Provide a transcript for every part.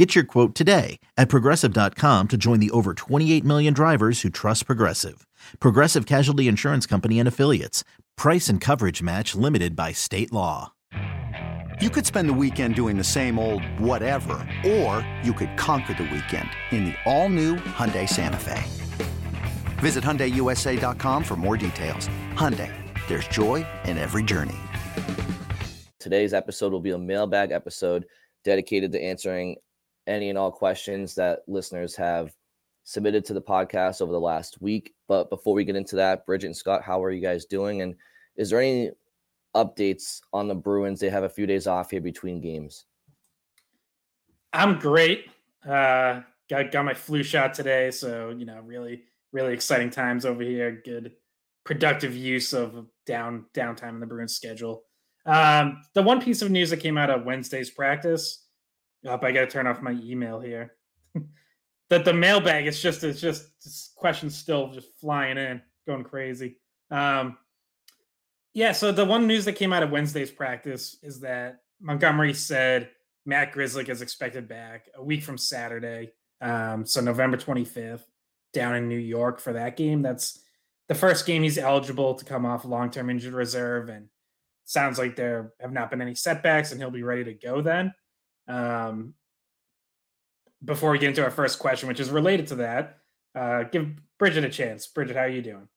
Get your quote today at progressive.com to join the over 28 million drivers who trust Progressive. Progressive Casualty Insurance Company and Affiliates. Price and coverage match limited by state law. You could spend the weekend doing the same old whatever, or you could conquer the weekend in the all-new Hyundai Santa Fe. Visit HyundaiUSA.com for more details. Hyundai, there's joy in every journey. Today's episode will be a mailbag episode dedicated to answering any and all questions that listeners have submitted to the podcast over the last week. But before we get into that, Bridget and Scott, how are you guys doing? And is there any updates on the Bruins? They have a few days off here between games. I'm great. Uh, got got my flu shot today, so you know, really, really exciting times over here. Good, productive use of down downtime in the Bruins schedule. Um, the one piece of news that came out of Wednesday's practice up, I got to turn off my email here. that the mailbag is just it's just questions still just flying in, going crazy. Um, yeah, so the one news that came out of Wednesday's practice is that Montgomery said Matt Grzelcyk is expected back a week from Saturday, um, so November 25th, down in New York for that game. That's the first game he's eligible to come off long-term injured reserve, and sounds like there have not been any setbacks, and he'll be ready to go then. Um, before we get into our first question, which is related to that, uh, give Bridget a chance. Bridget, how are you doing?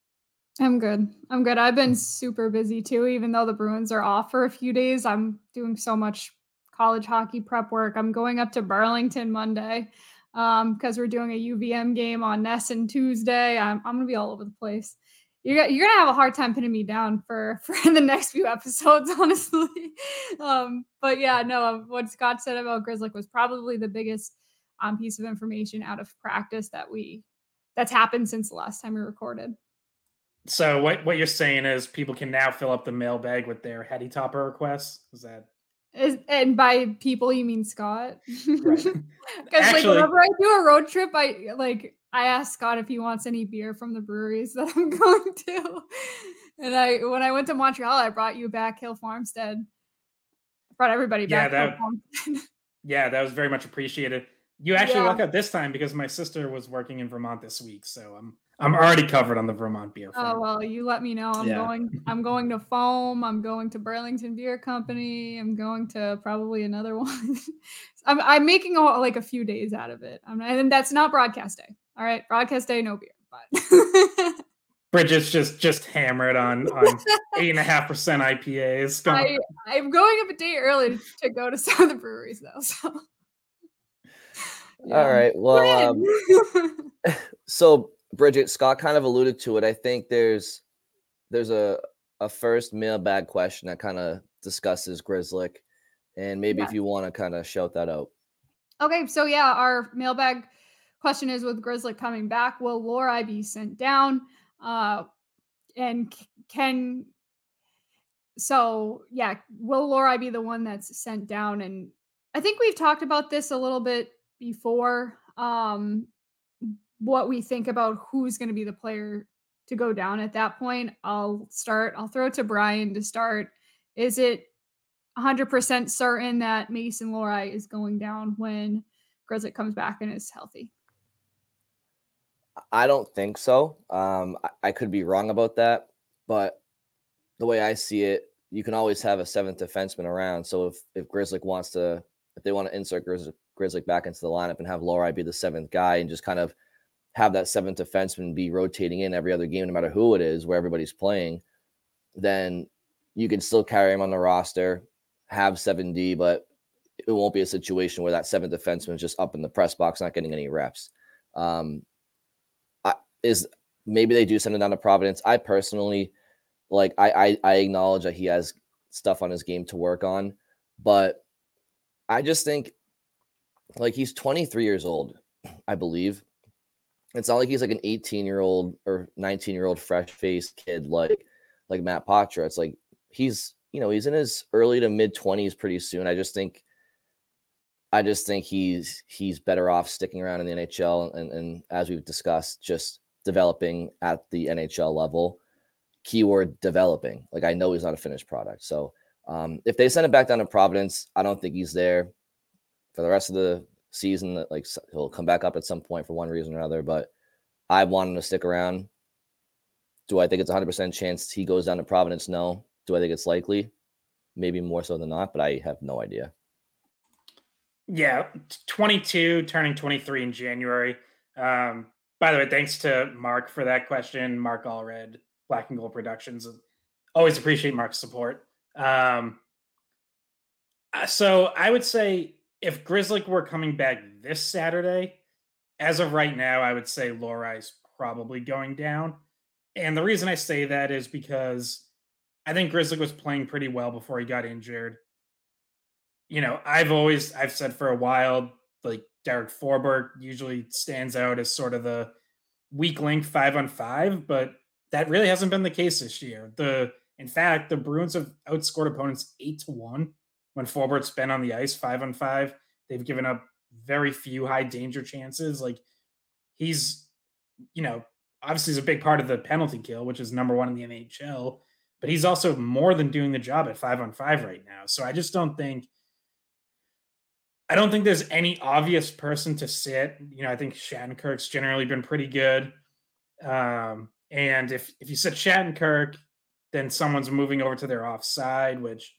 I'm good. I'm good. I've been super busy too, even though the Bruins are off for a few days. I'm doing so much college hockey prep work. I'm going up to Burlington Monday um, because um, we're doing a UVM game on NESN Tuesday. I'm, I'm going to be all over the place you're, you're gonna have a hard time pinning me down for for the next few episodes honestly um but yeah no um, what scott said about Grzelcyk was probably the biggest um, piece of information out of practice that we that's happened since the last time we recorded so what what you're saying is people can now fill up the mailbag with their heady topper requests is that is, and by people you mean Scott? Because right. like whenever I do a road trip, I like I asked Scott if he wants any beer from the breweries that I'm going to. And I when I went to Montreal, I brought you back Hill Farmstead. I brought everybody yeah, back. That, yeah, that was very much appreciated. You actually yeah. luck out this time because my sister was working in Vermont this week, so I'm I'm already covered on the Vermont beer. Oh, front. Oh well, you let me know. I'm yeah. going. I'm going to Foam. I'm going to Burlington Beer Company. I'm going to probably another one. I'm, I'm making a, like a few days out of it. I'm, and that's not broadcast day. All right, broadcast day, no beer. But Bridget's just just hammered on on eight and a half percent IPAs. I, I'm going up a day early to go to some of the breweries though. So. Yeah. All right. Well, um, so Bridget Scott kind of alluded to it. I think there's there's a a first mailbag question that kind of discusses Grzelcyk, and maybe yeah. if you want to kind of shout that out. Okay, so yeah, our mailbag question is with Grzelcyk coming back, will Lohrei be sent down? Uh, and can so yeah, will Lohrei be the one that's sent down? And I think we've talked about this a little bit before. Um, what we think about who's going to be the player to go down at that point. I'll start, I'll throw it to Brian to start. Is it 100% certain that Mason Lohrei is going down when Grzelcyk comes back and is healthy? I don't think so. Um, I, I could be wrong about that, but the way I see it, you can always have a seventh defenseman around. So if if Grzelcyk wants to, if they want to insert Grzelcyk, Grzelcyk back into the lineup and have Lohrei be the seventh guy and just kind of have that seventh defenseman be rotating in every other game, no matter who it is, where everybody's playing, then you can still carry him on the roster, have 7D, but it won't be a situation where that seventh defenseman is just up in the press box, not getting any reps. Um, is maybe they do send him down to Providence. I personally like I, I I acknowledge that he has stuff on his game to work on, but I just think like he's 23 years old, I believe it's not like he's like an 18 year old or 19 year old fresh faced kid. Like like Matt Poitras. It's like he's you know he's in his early to mid twenties pretty soon. I just think I just think he's he's better off sticking around in the NHL and, and as we've discussed, just developing at the NHL level. Keyword developing. Like I know he's not a finished product. So um, if they send him back down to Providence, I don't think he's there for the rest of the season. Like he'll come back up at some point for one reason or another. But I want him to stick around. Do I think it's 100% chance he goes down to Providence? No. Do I think it's likely? Maybe more so than not, but I have no idea. Yeah, 22, turning 23 in January. Um, by the way, thanks to Mark for that question. Mark Allred, Black and Gold Productions. Always appreciate Mark's support. Um, uh, so I would say if Grizzly were coming back this Saturday, as of right now, I would say Lohrei's probably going down. And the reason I say that is because I think Grizzly was playing pretty well before he got injured you know, I've always I've said for a while, like Derek Forbort usually stands out as sort of the weak link five on five, but that really hasn't been the case this year. The in fact, the Bruins have outscored opponents eight to one when Forbort's been on the ice five on five. They've given up very few high danger chances. Like he's, you know, obviously is a big part of the penalty kill, which is number one in the NHL, but he's also more than doing the job at five on five right now. So I just don't think I don't think there's any obvious person to sit. You know, I think Shattenkirk's generally been pretty good. Um, and if if you sit Shattenkirk, then someone's moving over to their offside, which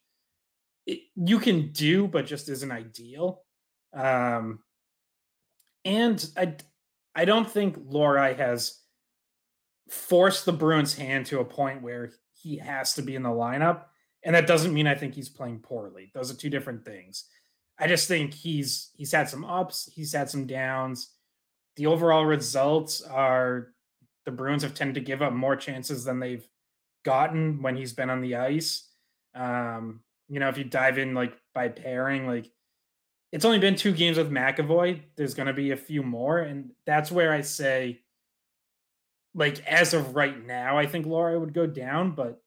it, you can do, but just isn't ideal. Um, and I I don't think Lohrei has forced the Bruins' hand to a point where he has to be in the lineup. And that doesn't mean I think he's playing poorly. Those are two different things. I just think he's he's had some ups, he's had some downs. The overall results are the Bruins have tended to give up more chances than they've gotten when he's been on the ice. Um, you know, if you dive in like by pairing, like it's only been two games with McAvoy. There's going to be a few more, and that's where I say, like as of right now, I think Lohrei would go down. But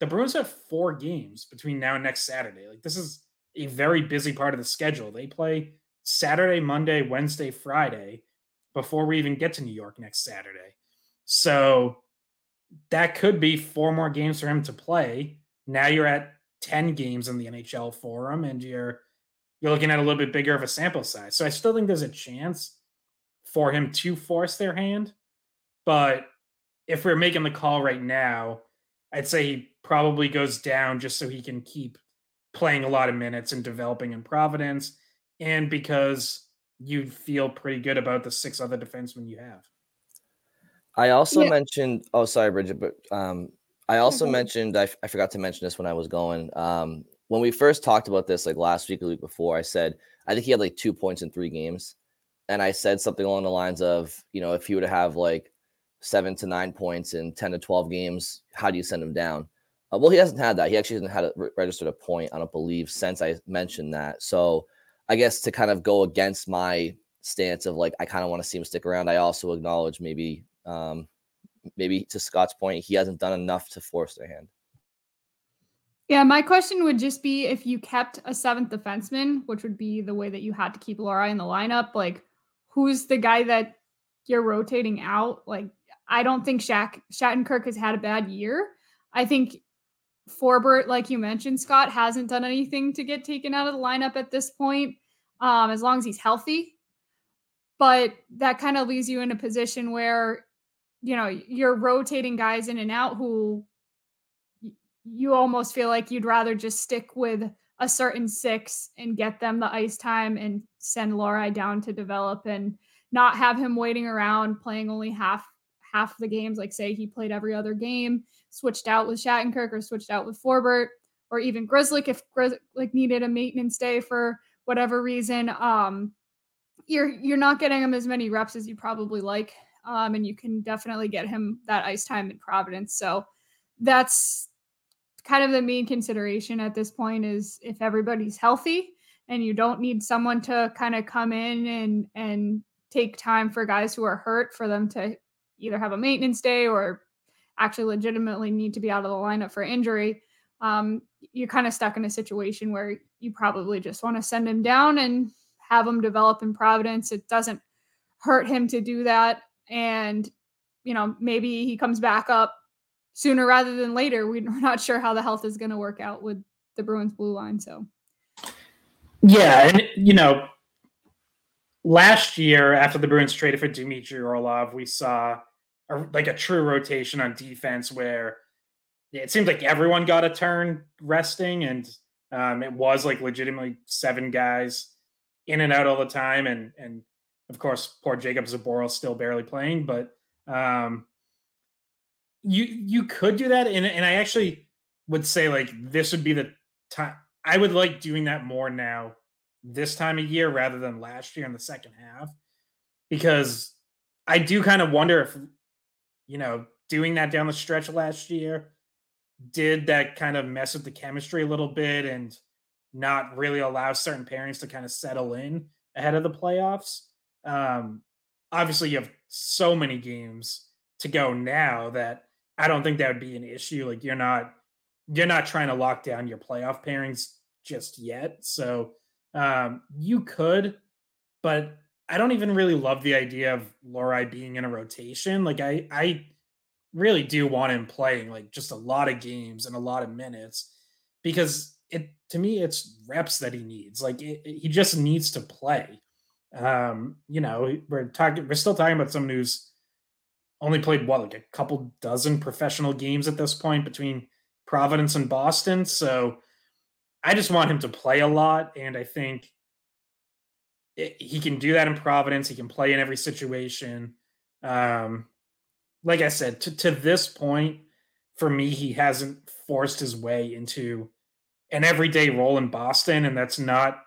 the Bruins have four games between now and next Saturday. Like this is a very busy part of the schedule. They play Saturday, Monday, Wednesday, Friday before we even get to New York next Saturday. So that could be four more games for him to play. Now you're at 10 games in the NHL for him and you're you're looking at a little bit bigger of a sample size. So I still think there's a chance for him to force their hand. But if we're making the call right now, I'd say he probably goes down just so he can keep playing a lot of minutes and developing in Providence, and because you feel pretty good about the six other defensemen you have. I also yeah. mentioned. Oh, sorry, Bridget, but um, I also mentioned. I, I forgot to mention this when I was going. Um, when we first talked about this, like last week, or week before, I said I think he had like two points in three games, and I said something along the lines of, you know, if he were to have like seven to nine points in ten to twelve games, how do you send him down? Uh, well, he hasn't had that. He actually hasn't had a, registered a point, I don't believe, since I mentioned that. So I guess to kind of go against my stance of like I kind of want to see him stick around. I also acknowledge maybe um maybe to Scott's point, he hasn't done enough to force their hand. Yeah, my question would just be if you kept a seventh defenseman, which would be the way that you had to keep Lohrei in the lineup, like who's the guy that you're rotating out? Like I don't think Shaq Shattenkirk has had a bad year. I think Forbort, like you mentioned, Scott hasn't done anything to get taken out of the lineup at this point, um, as long as he's healthy. But that kind of leaves you in a position where, you know, you're rotating guys in and out who you almost feel like you'd rather just stick with a certain six and get them the ice time and send Lohrei down to develop and not have him waiting around playing only half half the games. Like say he played every other game switched out with Shattenkirk or switched out with Forbort or even Grzelcyk if Grzelcyk needed a maintenance day for whatever reason. Um, you're you're not getting him as many reps as you probably like, um, and you can definitely get him that ice time in Providence. So that's kind of the main consideration at this point is if everybody's healthy and you don't need someone to kind of come in and and take time for guys who are hurt for them to either have a maintenance day or actually legitimately need to be out of the lineup for injury, um, you're kind of stuck in a situation where you probably just want to send him down and have him develop in Providence. It doesn't hurt him to do that. And, you know, maybe he comes back up sooner rather than later. We're not sure how the health is going to work out with the Bruins blue line. So, yeah. And, you know, last year after the Bruins traded for Dmitry Orlov, we saw a, like a true rotation on defense where it seems like everyone got a turn resting and um, it was like legitimately seven guys in and out all the time. And, and of course, poor Jakub Zboril still barely playing, but um, you, you could do that. And, and I actually would say like, this would be the time I would like doing that more now this time of year rather than last year in the second half because I do kind of wonder if you know doing that down the stretch last year did that kind of mess with the chemistry a little bit and not really allow certain pairings to kind of settle in ahead of the playoffs. Um, obviously, you have so many games to go now that I don't think that would be an issue. Like you're not you're not trying to lock down your playoff pairings just yet. So um, you could, but I don't even really love the idea of Lohrei being in a rotation. Like I, I really do want him playing like just a lot of games and a lot of minutes because it to me it's reps that he needs. Like it, it, he just needs to play. Um, you know, we're talking, we're still talking about someone who's only played what like a couple dozen professional games at this point between Providence and Boston. So I just want him to play a lot, and I think he can do that in Providence. He can play in every situation. Um, like I said, to, to this point, for me, he hasn't forced his way into an everyday role in Boston, and that's not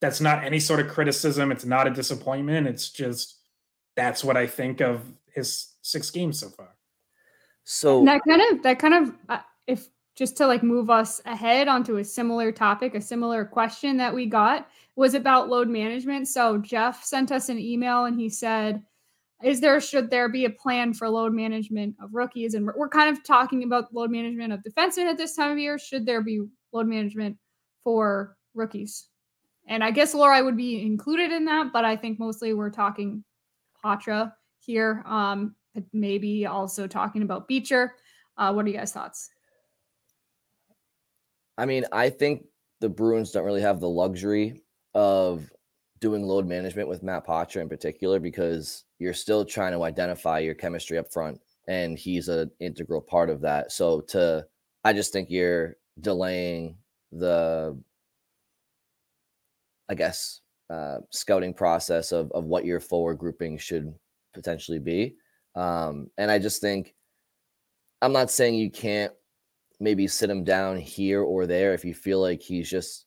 that's not any sort of criticism. It's not a disappointment. It's just that's what I think of his six games so far. So and that kind of that kind of uh, if just to like move us ahead onto a similar topic, a similar question that we got was about load management. So Jeff sent us an email and he said, is there should there be a plan for load management of rookies? And we're kind of talking about load management of defensemen at this time of year. Should there be load management for rookies? And i guess Lohrei would be included in that but i think mostly we're talking Poitras here um maybe also talking about beecher. Uh, what are you guys thoughts? I mean, I think the Bruins don't really have the luxury of doing load management with Matt Poitras in particular because you're still trying to identify your chemistry up front, and he's an integral part of that. So to, I just think you're delaying the, I guess, uh, scouting process of of what your forward grouping should potentially be. Um, and I just think, I'm not saying you can't maybe sit him down here or there if you feel like he's just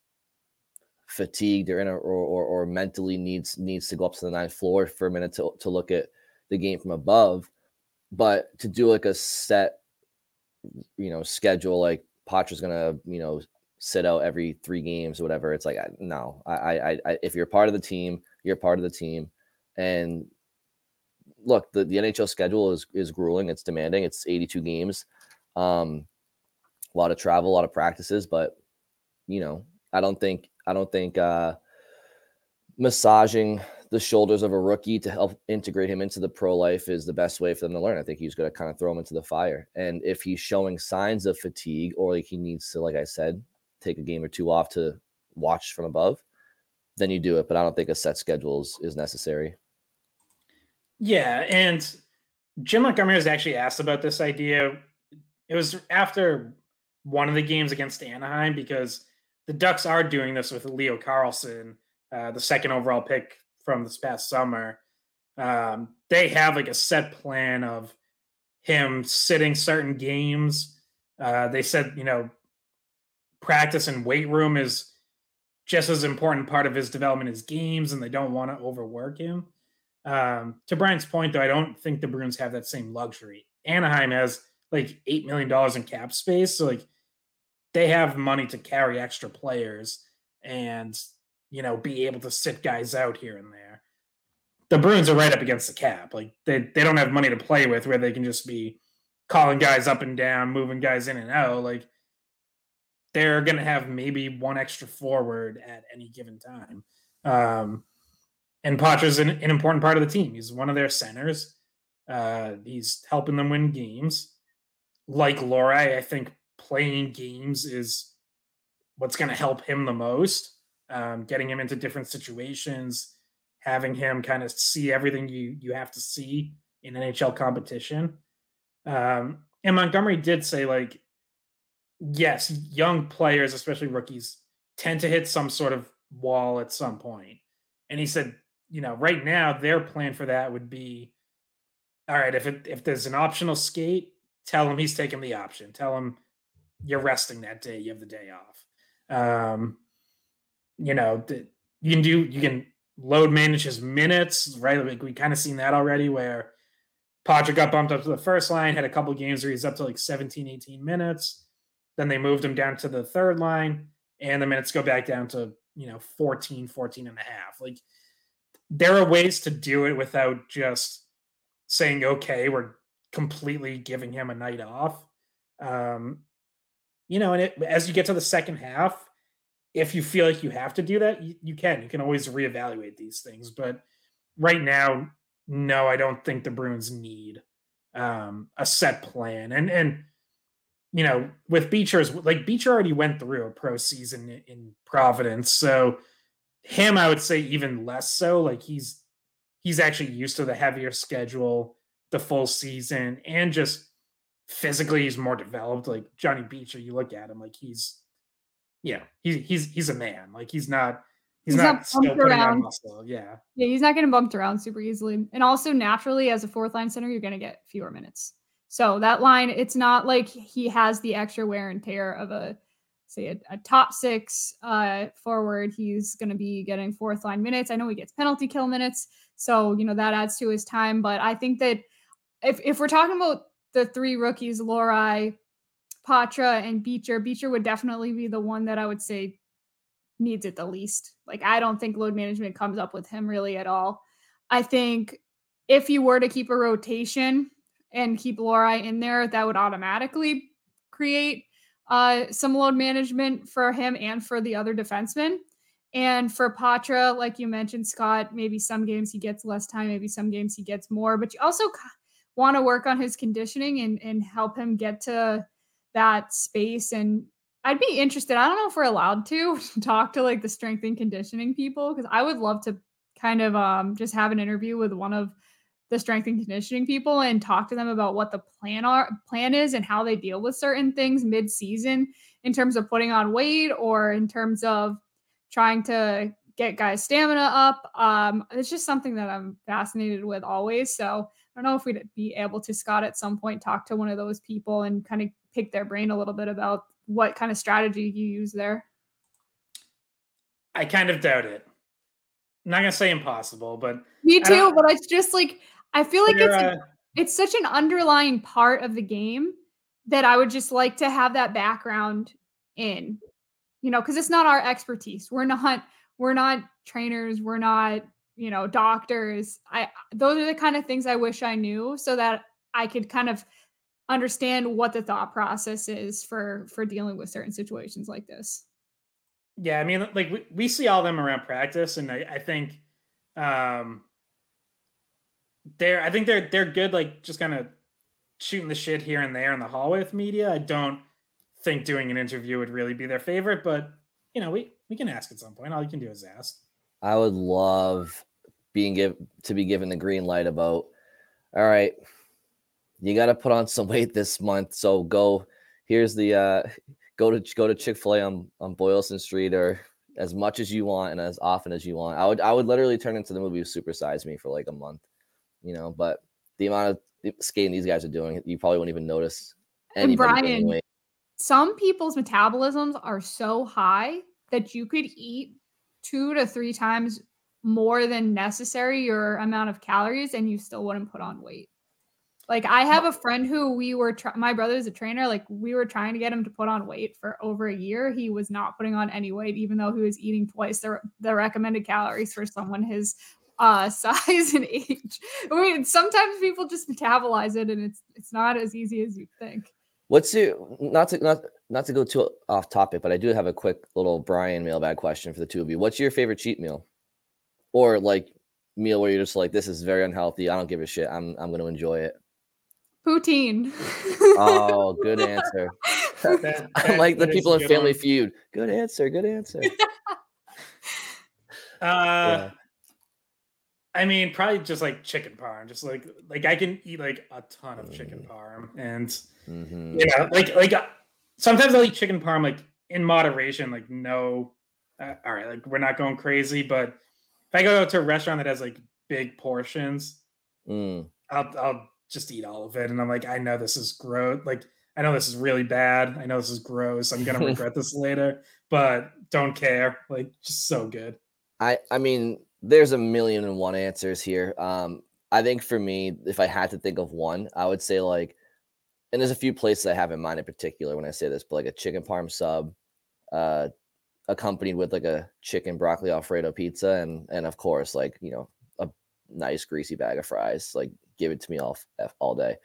fatigued or in a, or, or, or mentally needs needs to go up to the ninth floor for a minute to, to look at the game from above. But to do like a set you know schedule like Poitras's gonna you know sit out every three games or whatever it's like no I, I i if you're part of the team you're part of the team. And look the, the nhl schedule is is grueling it's demanding it's 82 games. Um a lot of travel, a lot of practices, but you know, I don't think I don't think uh, massaging the shoulders of a rookie to help integrate him into the pro life is the best way for them to learn. I think he's going to kind of throw him into the fire. And if he's showing signs of fatigue or like he needs to, like I said, take a game or two off to watch from above, then you do it. But I don't think a set schedule is, is necessary. Yeah. And Jim Montgomery was actually asked about this idea. It was after one of the games against Anaheim because the Ducks are doing this with Leo Carlsson, uh, the second overall pick from this past summer. Um, they have like a set plan of him sitting certain games. Uh, they said, you know, practice and weight room is just as important part of his development as games, and they don't want to overwork him. Um, to Brian's point, though, I don't think the Bruins have that same luxury. Anaheim has like eight million dollars in cap space, so like they have money to carry extra players and you know be able to sit guys out here and there. The Bruins are right up against the cap. Like they they don't have money to play with where they can just be calling guys up and down, moving guys in and out. Like they're to have maybe one extra forward at any given time. Um, and Poitras's an, an important part of the team. He's one of their centers. Uh, he's helping them win games. Like Lohrei, I think playing games is what's going to help him the most. Um, getting him into different situations, having him kind of see everything you you have to see in NHL competition. Um, and Montgomery did say, like, yes, young players, especially rookies, tend to hit some sort of wall at some point. And he said, you know, right now their plan for that would be, all right, if it if there's an optional skate, tell him he's taking the option. Tell him you're resting that day. You have the day off. Um, you know, you can do you can load manage his minutes, right? Like we kind of seen that already where Poitras got bumped up to the first line, had a couple games where he's up to like 17, 18 minutes. Then they moved him down to the third line, and the minutes go back down to, you know, 14, 14 and a half. Like there are ways to do it without just saying, okay, we're completely giving him a night off. Um, you know, and it, as you get to the second half, if you feel like you have to do that, you, you can. You can always reevaluate these things. But right now, no, I don't think the Bruins need um, a set plan. And and you know, with Beecher's like Beecher already went through a pro season in, in Providence, so him, I would say even less so. Like he's he's actually used to the heavier schedule, the full season, and just physically he's more developed. Like Johnny Beecher, you look at him like he's yeah, he's he's he's a man. Like he's not he's, he's not, not still putting around. on muscle. Yeah. Yeah, he's not getting bumped around super easily. And also naturally as a fourth line center, you're gonna get fewer minutes. So that line, it's not like he has the extra wear and tear of a say a, a top six uh forward. He's gonna be getting fourth line minutes. I know he gets penalty kill minutes. So, you know, that adds to his time. But I think that if if we're talking about the three rookies, Lohrei, Poitras, and Beecher. Beecher would definitely be the one that I would say needs it the least. Like I don't think load management comes up with him really at all. I think if you were to keep a rotation and keep Lohrei in there, that would automatically create uh, some load management for him and for the other defensemen. And for Poitras, like you mentioned, Scott, maybe some games he gets less time, maybe some games he gets more, but you also want to work on his conditioning and, and help him get to that space and I'd be interested. I don't know if we're allowed to talk to like the strength and conditioning people because I would love to kind of um just have an interview with one of the strength and conditioning people and talk to them about what the plan are plan is and how they deal with certain things mid-season in terms of putting on weight or in terms of trying to get guys stamina up. Um, it's just something that I'm fascinated with always. So I don't know if we'd be able to Scott at some point talk to one of those people and kind of pick their brain a little bit about what kind of strategy you use there? I kind of doubt it. I'm not gonna say impossible, but me too. But it's just like I feel like it's uh, it's such an underlying part of the game that I would just like to have that background in, you know, because it's not our expertise. We're not we're not trainers. We're not you know doctors. I those are the kind of things I wish I knew so that I could kind of understand what the thought process is for for dealing with certain situations like this. Yeah i mean like we, we see all them around practice and i, I think um they're i think they're they're good like just kind of shooting the shit here and there in the hallway with media. I don't think doing an interview would really be their favorite but you know we we can ask at some point. All you can do is ask i would love being give to be given the green light about all right you got to put on some weight this month. So go. Here's the uh, go to go to Chick Fil A on on Boylston Street or as much as you want and as often as you want. I would I would literally turn into the movie Super Size Me for like a month, you know. But the amount of skating these guys are doing, you probably won't even notice. And Brian, some people's metabolisms are so high that you could eat two to three times more than necessary your amount of calories and you still wouldn't put on weight. Like I have a friend who we were try- my brother's a trainer. Like we were trying to get him to put on weight for over a year. He was not putting on any weight, even though he was eating twice the, the recommended calories for someone his uh, size and age. I mean, sometimes people just metabolize it, and it's it's not as easy as you think. What's your not to not not to go too off topic, but I do have a quick little Brian mailbag question for the two of you. What's your favorite cheat meal, or like meal where you're just like, this is very unhealthy. I don't give a shit. I'm I'm gonna enjoy it. Poutine. Oh, good answer. That- that- like the people a in Family one. Feud. Good answer. Good answer. Uh, I mean, probably just like chicken parm. Just like like I can eat like a ton of chicken Mm. parm, and Mhm. you know, like like uh, sometimes I'll eat chicken parm like in moderation. Like no, uh, all right, like we're not going crazy, but if I go to a restaurant that has like big portions, Mm. I'll I'll just eat all of it, and I'm like, I know this is gross. Like I know this is really bad. I know this is gross. I'm gonna regret this later, but don't care. Like just so good. I I mean, there's a million and one answers here. Um, I think for me, if I had to think of one, I would say like, and there's a few places I have in mind in particular when I say this, but like a chicken parm sub, uh, accompanied with like a chicken broccoli alfredo pizza, and and of course like you know a nice greasy bag of fries. Like give it to me all all day.